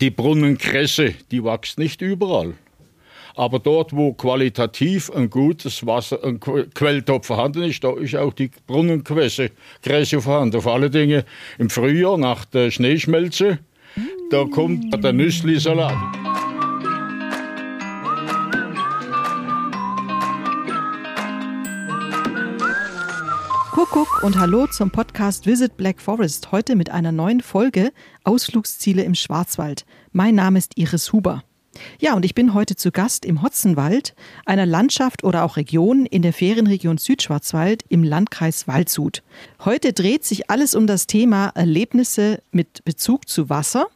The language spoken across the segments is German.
Die Brunnenkresse, die wächst nicht überall. Aber dort, wo qualitativ ein gutes Wasser, ein Quelltopf vorhanden ist, da ist auch die Brunnenkresse vorhanden. Vor allen Dingen im Frühjahr nach der Schneeschmelze, da kommt der Nüssli-Salat. Kuckuck und Hallo zum Podcast Visit Black Forest. Heute mit einer neuen Folge Ausflugsziele im Schwarzwald. Mein Name ist Iris Huber. Ja, und ich bin heute zu Gast im Hotzenwald, einer Landschaft oder auch Region in der Ferienregion Südschwarzwald im Landkreis Waldshut. Heute dreht sich alles um das Thema Erlebnisse mit Bezug zu Wasser,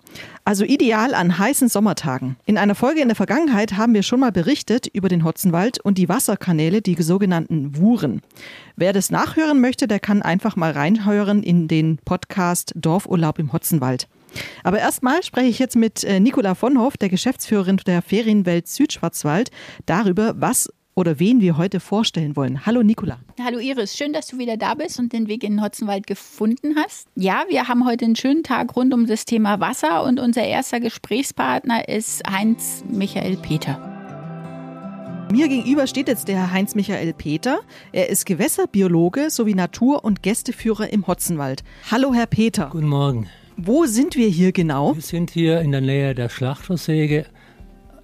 also ideal an heißen Sommertagen. In einer Folge in der Vergangenheit haben wir schon mal berichtet über den Hotzenwald und die Wasserkanäle, die sogenannten Wuren. Wer das nachhören möchte, der kann einfach mal reinhören in den Podcast Dorfurlaub im Hotzenwald. Aber erstmal spreche ich jetzt mit äh, Nicola von Hoff, der Geschäftsführerin der Ferienwelt Südschwarzwald, darüber, was oder wen wir heute vorstellen wollen. Hallo Nicola. Hallo Iris, schön, dass du wieder da bist und den Weg in den Hotzenwald gefunden hast. Ja, wir haben heute einen schönen Tag rund um das Thema Wasser und unser erster Gesprächspartner ist Heinz Michael Peter. Mir gegenüber steht jetzt der Heinz Michael Peter. Er ist Gewässerbiologe sowie Natur- und Gästeführer im Hotzenwald. Hallo Herr Peter. Guten Morgen. Wo sind wir hier genau? Wir sind hier in der Nähe der Schlachtersäge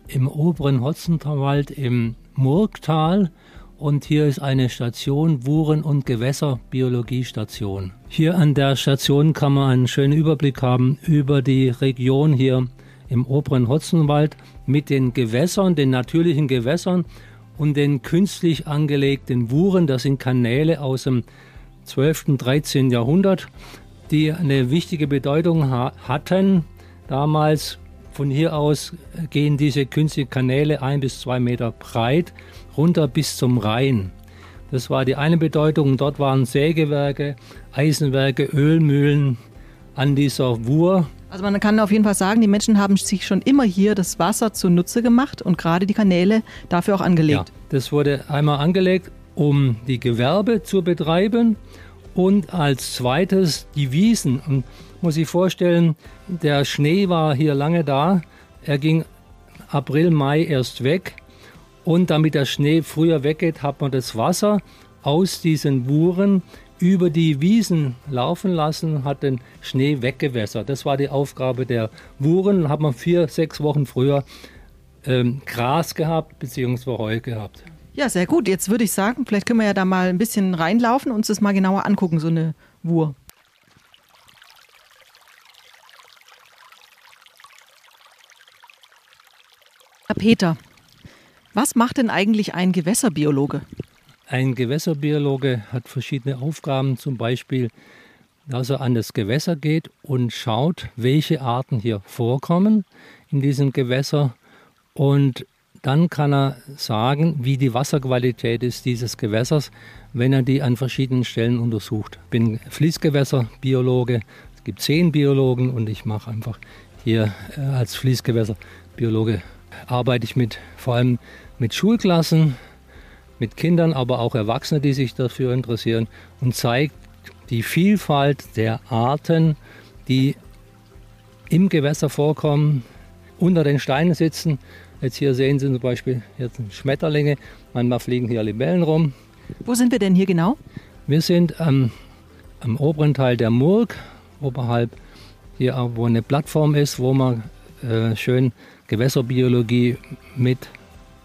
im oberen Hotzenwald im Murgtal und hier ist eine Station, Wuren- und Gewässerbiologiestation. Hier an der Station kann man einen schönen Überblick haben über die Region hier im oberen Hotzenwald mit den Gewässern, den natürlichen Gewässern und den künstlich angelegten Wuren. Das sind Kanäle aus dem 12. und 13. Jahrhundert die eine wichtige Bedeutung ha hatten. Damals von hier aus gehen diese künstlichen Kanäle ein bis zwei Meter breit runter bis zum Rhein. Das war die eine Bedeutung. Dort waren Sägewerke, Eisenwerke, Ölmühlen an dieser Wur. Also man kann auf jeden Fall sagen, die Menschen haben sich schon immer hier das Wasser zunutze gemacht und gerade die Kanäle dafür auch angelegt. Ja, das wurde einmal angelegt, um die Gewerbe zu betreiben und als zweites die Wiesen. Und muss ich vorstellen, der Schnee war hier lange da. Er ging April, Mai erst weg. Und damit der Schnee früher weggeht, hat man das Wasser aus diesen Buren über die Wiesen laufen lassen, hat den Schnee weggewässert. Das war die Aufgabe der Buren. Hat man vier, sechs Wochen früher ähm, Gras gehabt, beziehungsweise Heu gehabt. Ja, sehr gut. Jetzt würde ich sagen, vielleicht können wir ja da mal ein bisschen reinlaufen und uns das mal genauer angucken, so eine Wur. Peter, was macht denn eigentlich ein Gewässerbiologe? Ein Gewässerbiologe hat verschiedene Aufgaben, zum Beispiel, dass er an das Gewässer geht und schaut, welche Arten hier vorkommen in diesem Gewässer und dann kann er sagen, wie die Wasserqualität ist dieses Gewässers, wenn er die an verschiedenen Stellen untersucht. Ich bin Fließgewässerbiologe, es gibt zehn Biologen und ich mache einfach hier äh, als Fließgewässerbiologe arbeite ich mit vor allem mit Schulklassen, mit Kindern, aber auch Erwachsene, die sich dafür interessieren und zeigt die Vielfalt der Arten, die im Gewässer vorkommen, unter den Steinen sitzen Jetzt hier sehen Sie zum Beispiel jetzt Schmetterlinge, manchmal fliegen hier Libellen rum. Wo sind wir denn hier genau? Wir sind ähm, am oberen Teil der Murg, oberhalb hier, wo eine Plattform ist, wo man äh, schön Gewässerbiologie mit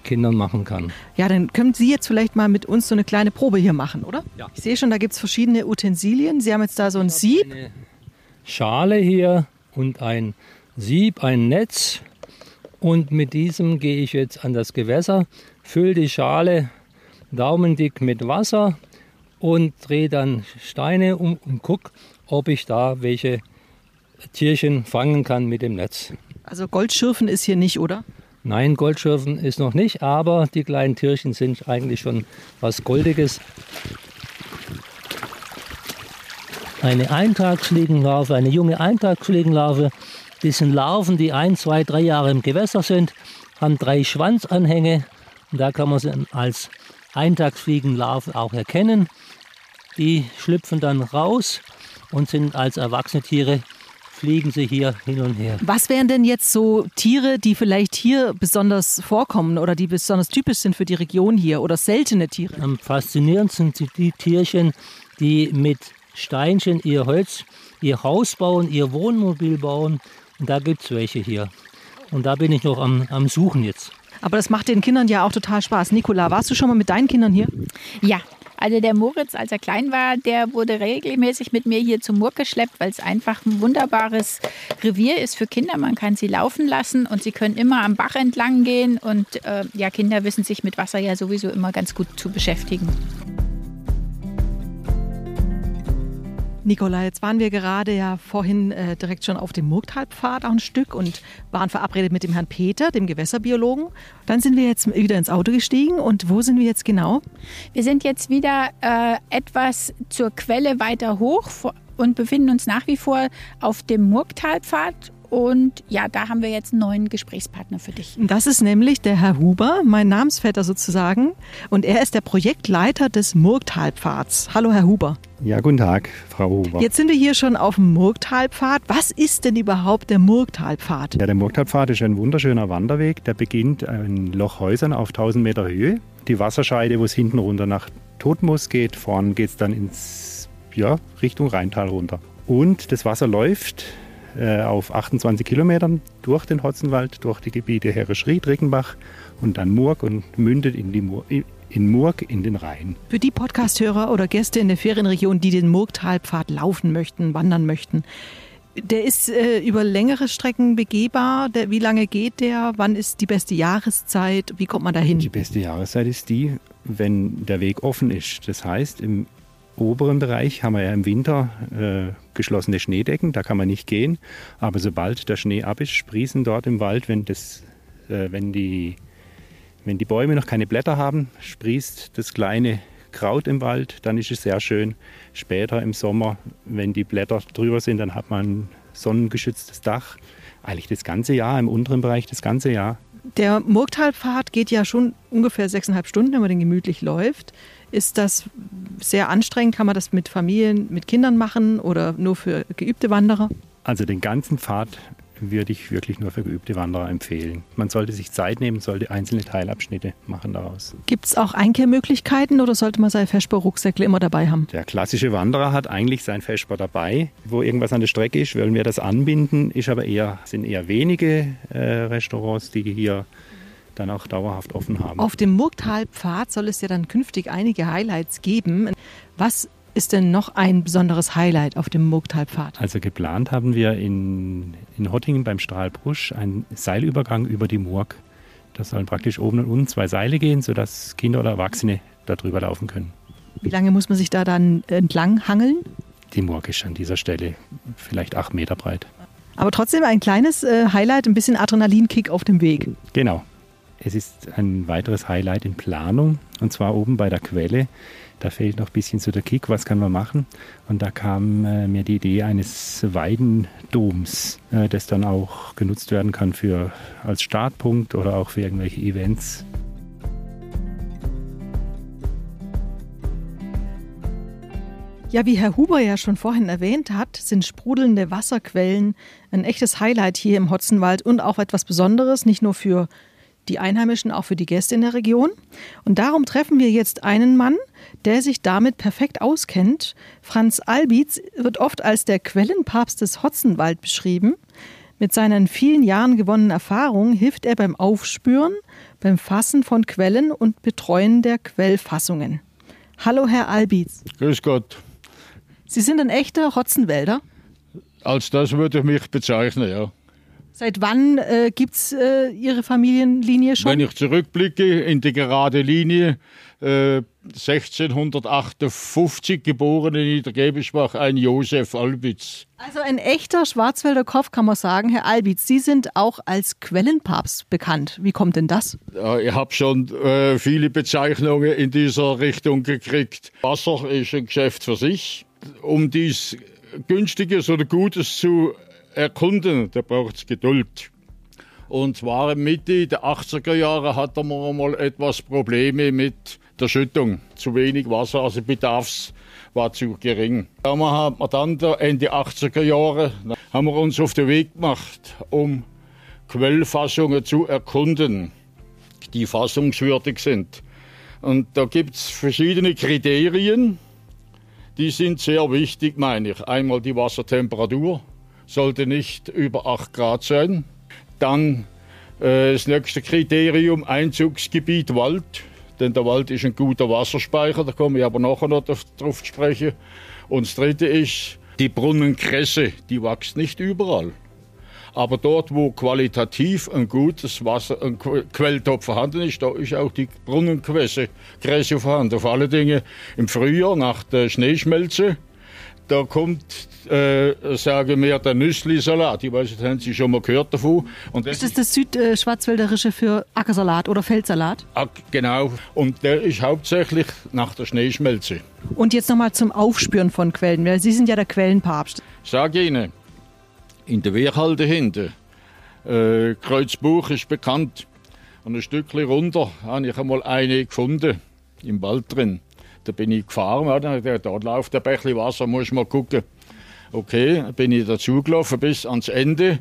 Kindern machen kann. Ja, dann können Sie jetzt vielleicht mal mit uns so eine kleine Probe hier machen, oder? Ja. Ich sehe schon, da gibt es verschiedene Utensilien. Sie haben jetzt da so ein Sieb. Eine Schale hier und ein Sieb, ein Netz und mit diesem gehe ich jetzt an das Gewässer, fülle die Schale daumendick mit Wasser und drehe dann Steine um und gucke, ob ich da welche Tierchen fangen kann mit dem Netz. Also Goldschürfen ist hier nicht, oder? Nein, Goldschürfen ist noch nicht, aber die kleinen Tierchen sind eigentlich schon was Goldiges. Eine Eintagsfliegenlarve, eine junge Eintagsfliegenlarve das sind Larven, die ein, zwei, drei Jahre im Gewässer sind, haben drei Schwanzanhänge und da kann man sie als Eintagsfliegenlarven auch erkennen. Die schlüpfen dann raus und sind als erwachsene Tiere fliegen sie hier hin und her. Was wären denn jetzt so Tiere, die vielleicht hier besonders vorkommen oder die besonders typisch sind für die Region hier oder seltene Tiere? Am faszinierendsten sind die Tierchen, die mit Steinchen ihr Holz, ihr Haus bauen, ihr Wohnmobil bauen. Und da gibt es welche hier. Und da bin ich noch am, am Suchen jetzt. Aber das macht den Kindern ja auch total Spaß. Nicola, warst du schon mal mit deinen Kindern hier? Ja, also der Moritz, als er klein war, der wurde regelmäßig mit mir hier zum Murk geschleppt, weil es einfach ein wunderbares Revier ist für Kinder. Man kann sie laufen lassen und sie können immer am Bach entlang gehen. Und äh, ja, Kinder wissen sich mit Wasser ja sowieso immer ganz gut zu beschäftigen. Nicola, jetzt waren wir gerade ja vorhin äh, direkt schon auf dem Murgtalpfad auch ein Stück und waren verabredet mit dem Herrn Peter, dem Gewässerbiologen. Dann sind wir jetzt wieder ins Auto gestiegen und wo sind wir jetzt genau? Wir sind jetzt wieder äh, etwas zur Quelle weiter hoch und befinden uns nach wie vor auf dem Murgtalpfad und ja, da haben wir jetzt einen neuen Gesprächspartner für dich. Das ist nämlich der Herr Huber, mein Namensvetter sozusagen. Und er ist der Projektleiter des Murgtalpfads. Hallo, Herr Huber. Ja, guten Tag, Frau Huber. Jetzt sind wir hier schon auf dem Murgtalpfad. Was ist denn überhaupt der Murgtalpfad? Ja, der Murgtalpfad ist ein wunderschöner Wanderweg. Der beginnt in Lochhäusern auf 1000 Meter Höhe. Die Wasserscheide, wo es hinten runter nach Todmus geht, vorn geht es dann ins, ja, Richtung Rheintal runter. Und das Wasser läuft äh, auf 28 Kilometern durch den Hotzenwald, durch die Gebiete Herrischried, Rickenbach und dann Murg und mündet in, die Mur in Murg in den Rhein. Für die Podcasthörer oder Gäste in der Ferienregion, die den Murgtalpfad laufen möchten, wandern möchten, der ist äh, über längere Strecken begehbar. Der, wie lange geht der? Wann ist die beste Jahreszeit? Wie kommt man dahin? Die beste Jahreszeit ist die, wenn der Weg offen ist. Das heißt, im oberen Bereich haben wir ja im Winter äh, geschlossene Schneedecken, da kann man nicht gehen. Aber sobald der Schnee ab ist, sprießen dort im Wald, wenn, das, äh, wenn, die, wenn die Bäume noch keine Blätter haben, sprießt das kleine Kraut im Wald, dann ist es sehr schön. Später im Sommer, wenn die Blätter drüber sind, dann hat man ein sonnengeschütztes Dach. Eigentlich das ganze Jahr, im unteren Bereich das ganze Jahr. Der Murgtalpfad geht ja schon ungefähr sechseinhalb Stunden, wenn man den gemütlich läuft. Ist das sehr anstrengend? Kann man das mit Familien, mit Kindern machen oder nur für geübte Wanderer? Also den ganzen Pfad würde ich wirklich nur für geübte Wanderer empfehlen. Man sollte sich Zeit nehmen, sollte einzelne Teilabschnitte machen daraus. Gibt es auch Einkehrmöglichkeiten oder sollte man sein Feschbar-Rucksäckle immer dabei haben? Der klassische Wanderer hat eigentlich sein Feschbar dabei. Wo irgendwas an der Strecke ist, wollen wir das anbinden, ist aber eher, sind eher wenige äh, Restaurants, die hier dann auch dauerhaft offen haben. Auf dem Murgtalpfad soll es ja dann künftig einige Highlights geben. Was ist denn noch ein besonderes Highlight auf dem Murgtalpfad? Also geplant haben wir in, in Hottingen beim Strahlbrusch einen Seilübergang über die Murg. Da sollen praktisch oben und unten zwei Seile gehen, sodass Kinder oder Erwachsene darüber laufen können. Wie lange muss man sich da dann entlang hangeln? Die Murg ist an dieser Stelle vielleicht acht Meter breit. Aber trotzdem ein kleines äh, Highlight, ein bisschen Adrenalinkick auf dem Weg. Genau. Es ist ein weiteres Highlight in Planung und zwar oben bei der Quelle. Da fehlt noch ein bisschen so der Kick, was kann man machen? Und da kam äh, mir die Idee eines Weidendoms, äh, das dann auch genutzt werden kann für, als Startpunkt oder auch für irgendwelche Events. Ja, wie Herr Huber ja schon vorhin erwähnt hat, sind sprudelnde Wasserquellen ein echtes Highlight hier im Hotzenwald und auch etwas Besonderes, nicht nur für die Einheimischen, auch für die Gäste in der Region. Und darum treffen wir jetzt einen Mann, der sich damit perfekt auskennt. Franz Albitz wird oft als der Quellenpapst des Hotzenwald beschrieben. Mit seinen vielen Jahren gewonnenen Erfahrungen hilft er beim Aufspüren, beim Fassen von Quellen und Betreuen der Quellfassungen. Hallo, Herr Albitz. Grüß Gott. Sie sind ein echter Hotzenwälder? Als das würde ich mich bezeichnen, ja. Seit wann äh, gibt es äh, Ihre Familienlinie schon? Wenn ich zurückblicke in die gerade Linie, äh, 1658 geboren in Niedergebischbach, ein Josef Albitz. Also ein echter Schwarzwälder Kopf kann man sagen. Herr Albitz, Sie sind auch als Quellenpapst bekannt. Wie kommt denn das? Ja, ich habe schon äh, viele Bezeichnungen in dieser Richtung gekriegt. Wasser ist ein Geschäft für sich. Um dies Günstiges oder Gutes zu erkunden, da braucht es Geduld. Und zwar Mitte der 80er Jahre hatten wir mal etwas Probleme mit der Schüttung. Zu wenig Wasser, also Bedarfs war zu gering. Da haben wir dann Ende 80er Jahre haben wir uns auf den Weg gemacht, um Quellfassungen zu erkunden, die fassungswürdig sind. Und da gibt es verschiedene Kriterien, die sind sehr wichtig, meine ich. Einmal die Wassertemperatur sollte nicht über 8 Grad sein. Dann äh, das nächste Kriterium, Einzugsgebiet Wald. Denn der Wald ist ein guter Wasserspeicher, da komme ich aber nachher noch darauf zu sprechen. Und das dritte ist, die Brunnenkresse, die wächst nicht überall. Aber dort, wo qualitativ ein gutes Wasser, ein Quelltopf vorhanden ist, da ist auch die Brunnenkresse vorhanden. Vor allen Dingen im Frühjahr nach der Schneeschmelze da kommt, äh, sagen wir, der Nüssli-Salat. Ich weiß nicht, haben Sie schon mal gehört davon? Und das ist das Südschwarzwälderische für Ackersalat oder Feldsalat? Genau. Und der ist hauptsächlich nach der Schneeschmelze. Und jetzt nochmal zum Aufspüren von Quellen, weil Sie sind ja der Quellenpapst. Sag Ihnen, in der Wehrhalde hinten, äh, Kreuzbuch ist bekannt. Und ein Stückchen runter habe ich einmal eine gefunden, im Wald drin. Da bin ich gefahren, oder? da läuft ein Bächli Wasser, muss mal gucken. Okay, bin ich dazugelaufen bis ans Ende.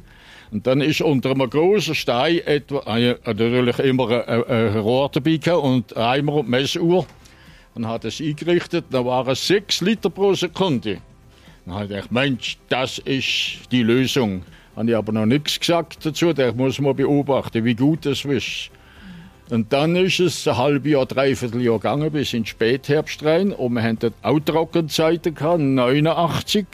Und dann ist unter einem großen Stein etwa, äh, natürlich immer ein, ein Rohr dabei und Eimer und Messuhr. Und hat es eingerichtet, da waren es 6 Liter pro Sekunde. Dann habe ich gedacht, Mensch, das ist die Lösung. Habe ich aber noch nichts gesagt dazu, ich muss mal beobachten, wie gut das ist. Und dann ist es ein halbes Jahr, dreiviertel Jahr gegangen, bis in den Spätherbst rein. Und wir hatten auch Trockenzeiten, gehabt, 89.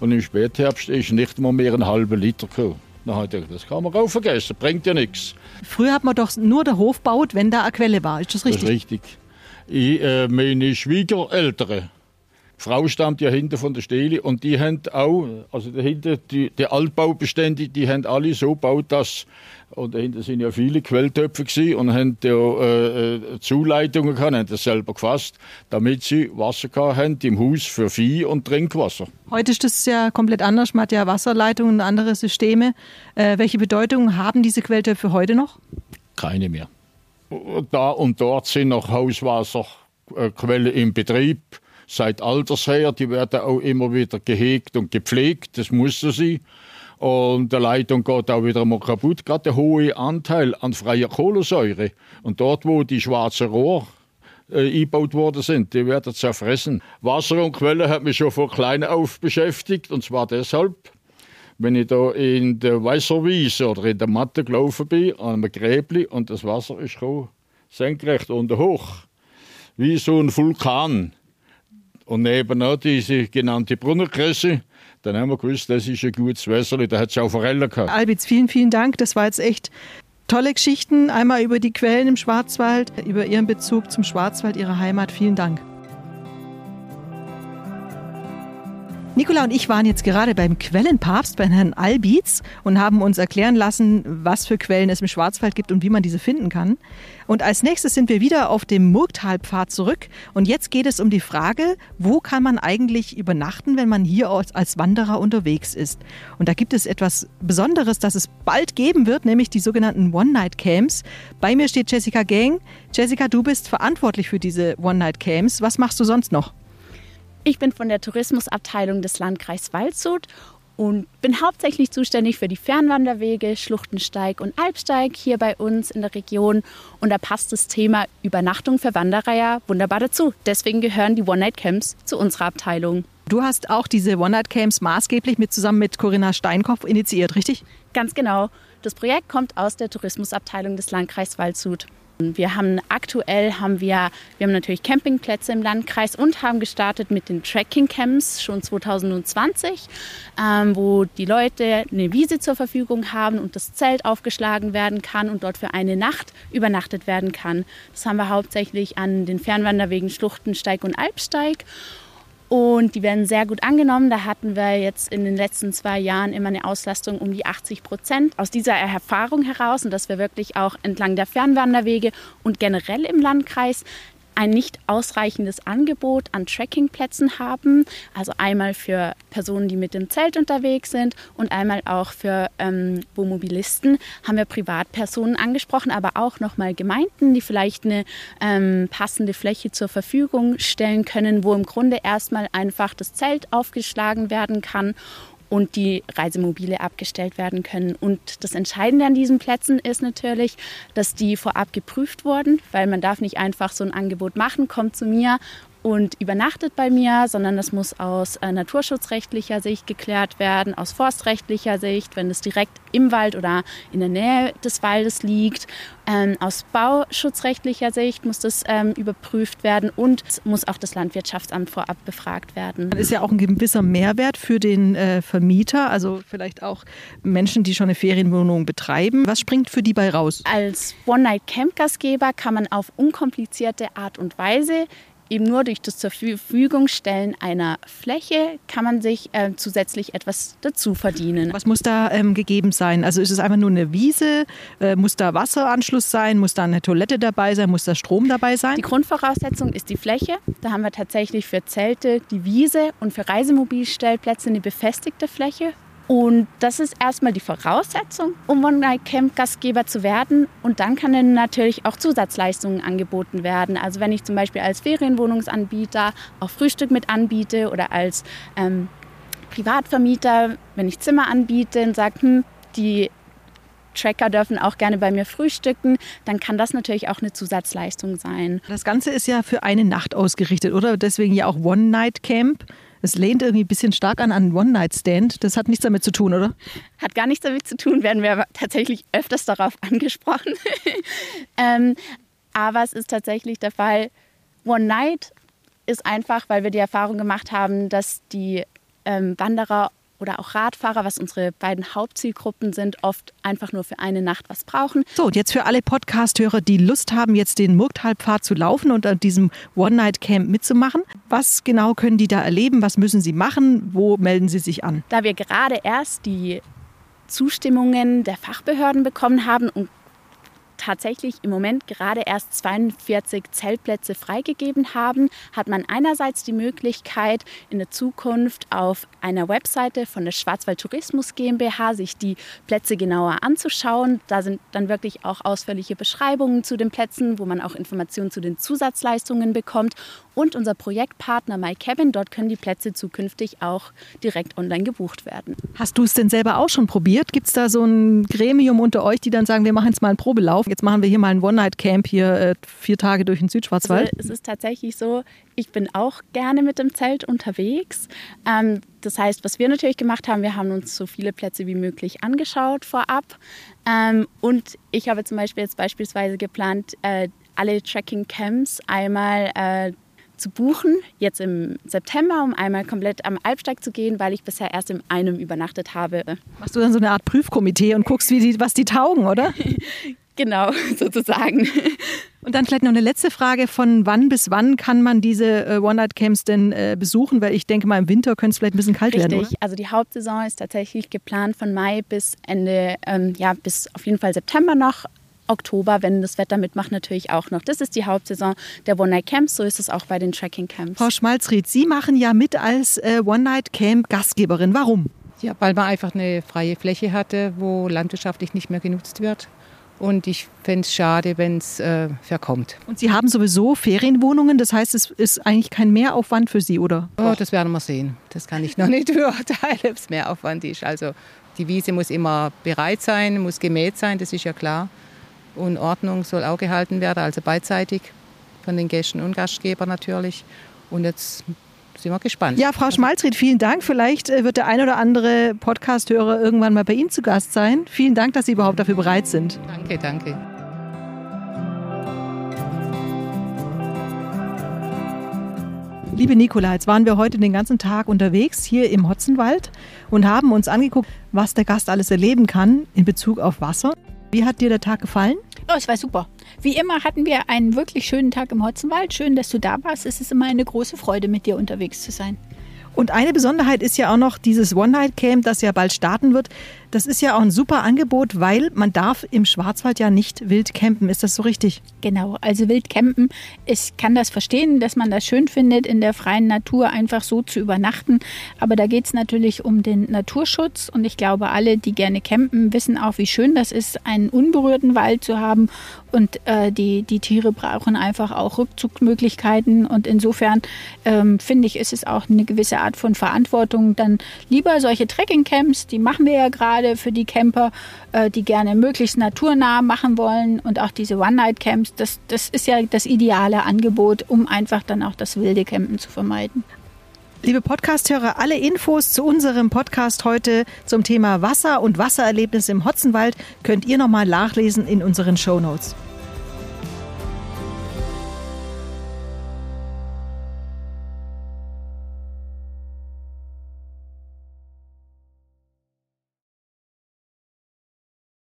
Und im Spätherbst ist nicht mal mehr ein halber Liter gekommen. Dann habe ich gedacht, das kann man auch vergessen, bringt ja nichts. Früher hat man doch nur den Hof gebaut, wenn da eine Quelle war. Ist das richtig? Das ist richtig. Ich, äh, meine Schwiegereltern, Frau stammt ja hinten von der Stele und die haben auch, also dahinter, die, die Altbaubestände, die haben alle so gebaut, dass und dahinter sind ja viele Quelltöpfe gewesen und haben ja, äh, äh, Zuleitungen gehabt, haben das selber gefasst, damit sie Wasser haben im Haus für Vieh und Trinkwasser. Heute ist das ja komplett anders. Man hat ja Wasserleitungen und andere Systeme. Äh, welche Bedeutung haben diese Quelltöpfe heute noch? Keine mehr. Da und dort sind noch Hauswasserquellen im Betrieb seit alters her. Die werden auch immer wieder gehegt und gepflegt. Das muss sie. Und der Leitung geht auch wieder mal kaputt. Gerade der hohe Anteil an freier Kohlensäure. Und dort, wo die schwarzen Rohre äh, eingebaut worden sind, die werden zerfressen. Wasser und Quelle hat mich schon von klein auf beschäftigt. Und zwar deshalb, wenn ich da in der Wasserwiese oder in der Matte gelaufen bin, an einem Gräbli, und das Wasser ist gekommen, senkrecht und hoch, wie so ein Vulkan. Und nebenan diese genannte Brunnerkresse, dann haben wir gewusst, das ist ein gutes Wässerli, da hat es auch Forelle gehabt. Albitz, vielen, vielen Dank. Das war jetzt echt tolle Geschichten. Einmal über die Quellen im Schwarzwald, über Ihren Bezug zum Schwarzwald, Ihre Heimat. Vielen Dank. Nicola und ich waren jetzt gerade beim Quellenpapst, bei Herrn Albitz und haben uns erklären lassen, was für Quellen es im Schwarzwald gibt und wie man diese finden kann. Und als nächstes sind wir wieder auf dem Murgtalpfad zurück. Und jetzt geht es um die Frage, wo kann man eigentlich übernachten, wenn man hier als Wanderer unterwegs ist? Und da gibt es etwas Besonderes, das es bald geben wird, nämlich die sogenannten One-Night-Camps. Bei mir steht Jessica Gang. Jessica, du bist verantwortlich für diese One-Night-Camps. Was machst du sonst noch? Ich bin von der Tourismusabteilung des Landkreises Waldshut und bin hauptsächlich zuständig für die Fernwanderwege Schluchtensteig und Alpsteig hier bei uns in der Region. Und da passt das Thema Übernachtung für Wanderer ja wunderbar dazu. Deswegen gehören die One-Night-Camps zu unserer Abteilung. Du hast auch diese One-Night-Camps maßgeblich mit zusammen mit Corinna Steinkopf initiiert, richtig? Ganz genau. Das Projekt kommt aus der Tourismusabteilung des Landkreises Waldshut. Wir haben aktuell haben wir, wir haben natürlich Campingplätze im Landkreis und haben gestartet mit den Tracking Camps schon 2020, ähm, wo die Leute eine Wiese zur Verfügung haben und das Zelt aufgeschlagen werden kann und dort für eine Nacht übernachtet werden kann. Das haben wir hauptsächlich an den Fernwanderwegen Schluchtensteig und Alpsteig. Und die werden sehr gut angenommen. Da hatten wir jetzt in den letzten zwei Jahren immer eine Auslastung um die 80 Prozent. Aus dieser Erfahrung heraus und dass wir wirklich auch entlang der Fernwanderwege und generell im Landkreis ein nicht ausreichendes Angebot an Trekkingplätzen haben. Also einmal für Personen, die mit dem Zelt unterwegs sind und einmal auch für ähm, Wohnmobilisten haben wir Privatpersonen angesprochen, aber auch nochmal Gemeinden, die vielleicht eine ähm, passende Fläche zur Verfügung stellen können, wo im Grunde erstmal einfach das Zelt aufgeschlagen werden kann und die Reisemobile abgestellt werden können. Und das Entscheidende an diesen Plätzen ist natürlich, dass die vorab geprüft wurden, weil man darf nicht einfach so ein Angebot machen, kommt zu mir und übernachtet bei mir, sondern das muss aus äh, naturschutzrechtlicher Sicht geklärt werden, aus forstrechtlicher Sicht, wenn es direkt im Wald oder in der Nähe des Waldes liegt. Ähm, aus bauschutzrechtlicher Sicht muss das ähm, überprüft werden und muss auch das Landwirtschaftsamt vorab befragt werden. Das ist ja auch ein gewisser Mehrwert für den äh, Vermieter, also vielleicht auch Menschen, die schon eine Ferienwohnung betreiben. Was springt für die bei raus? Als One-Night-Camp-Gastgeber kann man auf unkomplizierte Art und Weise eben nur durch das zur Verfügung stellen einer Fläche kann man sich äh, zusätzlich etwas dazu verdienen. Was muss da ähm, gegeben sein? Also ist es einfach nur eine Wiese? Äh, muss da Wasseranschluss sein? Muss da eine Toilette dabei sein? Muss da Strom dabei sein? Die Grundvoraussetzung ist die Fläche. Da haben wir tatsächlich für Zelte die Wiese und für Reisemobilstellplätze eine befestigte Fläche und das ist erstmal die Voraussetzung, um One-Night-Camp-Gastgeber zu werden. Und dann kann dann natürlich auch Zusatzleistungen angeboten werden. Also wenn ich zum Beispiel als Ferienwohnungsanbieter auch Frühstück mit anbiete oder als ähm, Privatvermieter, wenn ich Zimmer anbiete und sage, hm, die Tracker dürfen auch gerne bei mir frühstücken, dann kann das natürlich auch eine Zusatzleistung sein. Das Ganze ist ja für eine Nacht ausgerichtet, oder? Deswegen ja auch One-Night-Camp. Es lehnt irgendwie ein bisschen stark an einen One-Night-Stand. Das hat nichts damit zu tun, oder? Hat gar nichts damit zu tun, werden wir tatsächlich öfters darauf angesprochen. ähm, aber es ist tatsächlich der Fall, One-Night ist einfach, weil wir die Erfahrung gemacht haben, dass die ähm, Wanderer oder auch Radfahrer, was unsere beiden Hauptzielgruppen sind, oft einfach nur für eine Nacht was brauchen. So, und jetzt für alle Podcast-Hörer, die Lust haben, jetzt den Murgtalpfad zu laufen und an diesem One-Night-Camp mitzumachen. Was genau können die da erleben? Was müssen sie machen? Wo melden sie sich an? Da wir gerade erst die Zustimmungen der Fachbehörden bekommen haben und tatsächlich im Moment gerade erst 42 Zeltplätze freigegeben haben, hat man einerseits die Möglichkeit, in der Zukunft auf einer Webseite von der Schwarzwald Tourismus GmbH sich die Plätze genauer anzuschauen. Da sind dann wirklich auch ausführliche Beschreibungen zu den Plätzen, wo man auch Informationen zu den Zusatzleistungen bekommt. Und unser Projektpartner MyCabin, dort können die Plätze zukünftig auch direkt online gebucht werden. Hast du es denn selber auch schon probiert? Gibt es da so ein Gremium unter euch, die dann sagen, wir machen jetzt mal einen Probelauf? Jetzt machen wir hier mal ein One-Night-Camp hier äh, vier Tage durch den Südschwarzwald. Also, es ist tatsächlich so, ich bin auch gerne mit dem Zelt unterwegs. Ähm, das heißt, was wir natürlich gemacht haben, wir haben uns so viele Plätze wie möglich angeschaut vorab. Ähm, und ich habe zum Beispiel jetzt beispielsweise geplant, äh, alle Tracking-Camps einmal äh, zu buchen, jetzt im September, um einmal komplett am Albsteig zu gehen, weil ich bisher erst in einem übernachtet habe. Machst du dann so eine Art Prüfkomitee und guckst, wie die, was die taugen, oder? Genau, sozusagen. Und dann vielleicht noch eine letzte Frage: Von wann bis wann kann man diese äh, One-Night-Camps denn äh, besuchen? Weil ich denke mal, im Winter könnte es vielleicht ein bisschen kalt Richtig. werden. Richtig, also die Hauptsaison ist tatsächlich geplant von Mai bis Ende, ähm, ja, bis auf jeden Fall September noch. Oktober, wenn das Wetter mitmacht, natürlich auch noch. Das ist die Hauptsaison der One-Night-Camps, so ist es auch bei den Tracking-Camps. Frau Schmalzried, Sie machen ja mit als äh, One-Night-Camp-Gastgeberin. Warum? Ja, weil man einfach eine freie Fläche hatte, wo landwirtschaftlich nicht mehr genutzt wird. Und ich fände es schade, wenn es äh, verkommt. Und Sie haben sowieso Ferienwohnungen, das heißt, es ist eigentlich kein Mehraufwand für Sie, oder? Oh, das werden wir sehen. Das kann ich noch nicht beurteilen, ob es Mehraufwand ist. Also die Wiese muss immer bereit sein, muss gemäht sein, das ist ja klar. Und Ordnung soll auch gehalten werden, also beidseitig von den Gästen und Gastgebern natürlich. Und jetzt sind wir gespannt. Ja, Frau Schmalzried, vielen Dank. Vielleicht äh, wird der ein oder andere Podcast-Hörer irgendwann mal bei Ihnen zu Gast sein. Vielen Dank, dass Sie überhaupt dafür bereit sind. Danke, danke. Liebe Nicola, jetzt waren wir heute den ganzen Tag unterwegs hier im Hotzenwald und haben uns angeguckt, was der Gast alles erleben kann in Bezug auf Wasser. Wie hat dir der Tag gefallen? Oh, es war super. Wie immer hatten wir einen wirklich schönen Tag im Hotzenwald. Schön, dass du da warst. Es ist immer eine große Freude, mit dir unterwegs zu sein. Und eine Besonderheit ist ja auch noch dieses One-Night-Camp, das ja bald starten wird. Das ist ja auch ein super Angebot, weil man darf im Schwarzwald ja nicht wild campen. Ist das so richtig? Genau, also wild campen, ich kann das verstehen, dass man das schön findet, in der freien Natur einfach so zu übernachten. Aber da geht es natürlich um den Naturschutz und ich glaube, alle, die gerne campen, wissen auch, wie schön das ist, einen unberührten Wald zu haben. Und äh, die, die Tiere brauchen einfach auch Rückzugsmöglichkeiten. Und insofern ähm, finde ich, ist es auch eine gewisse Art von Verantwortung. Dann lieber solche Trekkingcamps, die machen wir ja gerade für die Camper, äh, die gerne möglichst naturnah machen wollen. Und auch diese One-Night-Camps, das, das ist ja das ideale Angebot, um einfach dann auch das wilde Campen zu vermeiden. Liebe Podcasthörer, alle Infos zu unserem Podcast heute zum Thema Wasser und Wassererlebnis im Hotzenwald könnt ihr nochmal nachlesen in unseren Show Notes.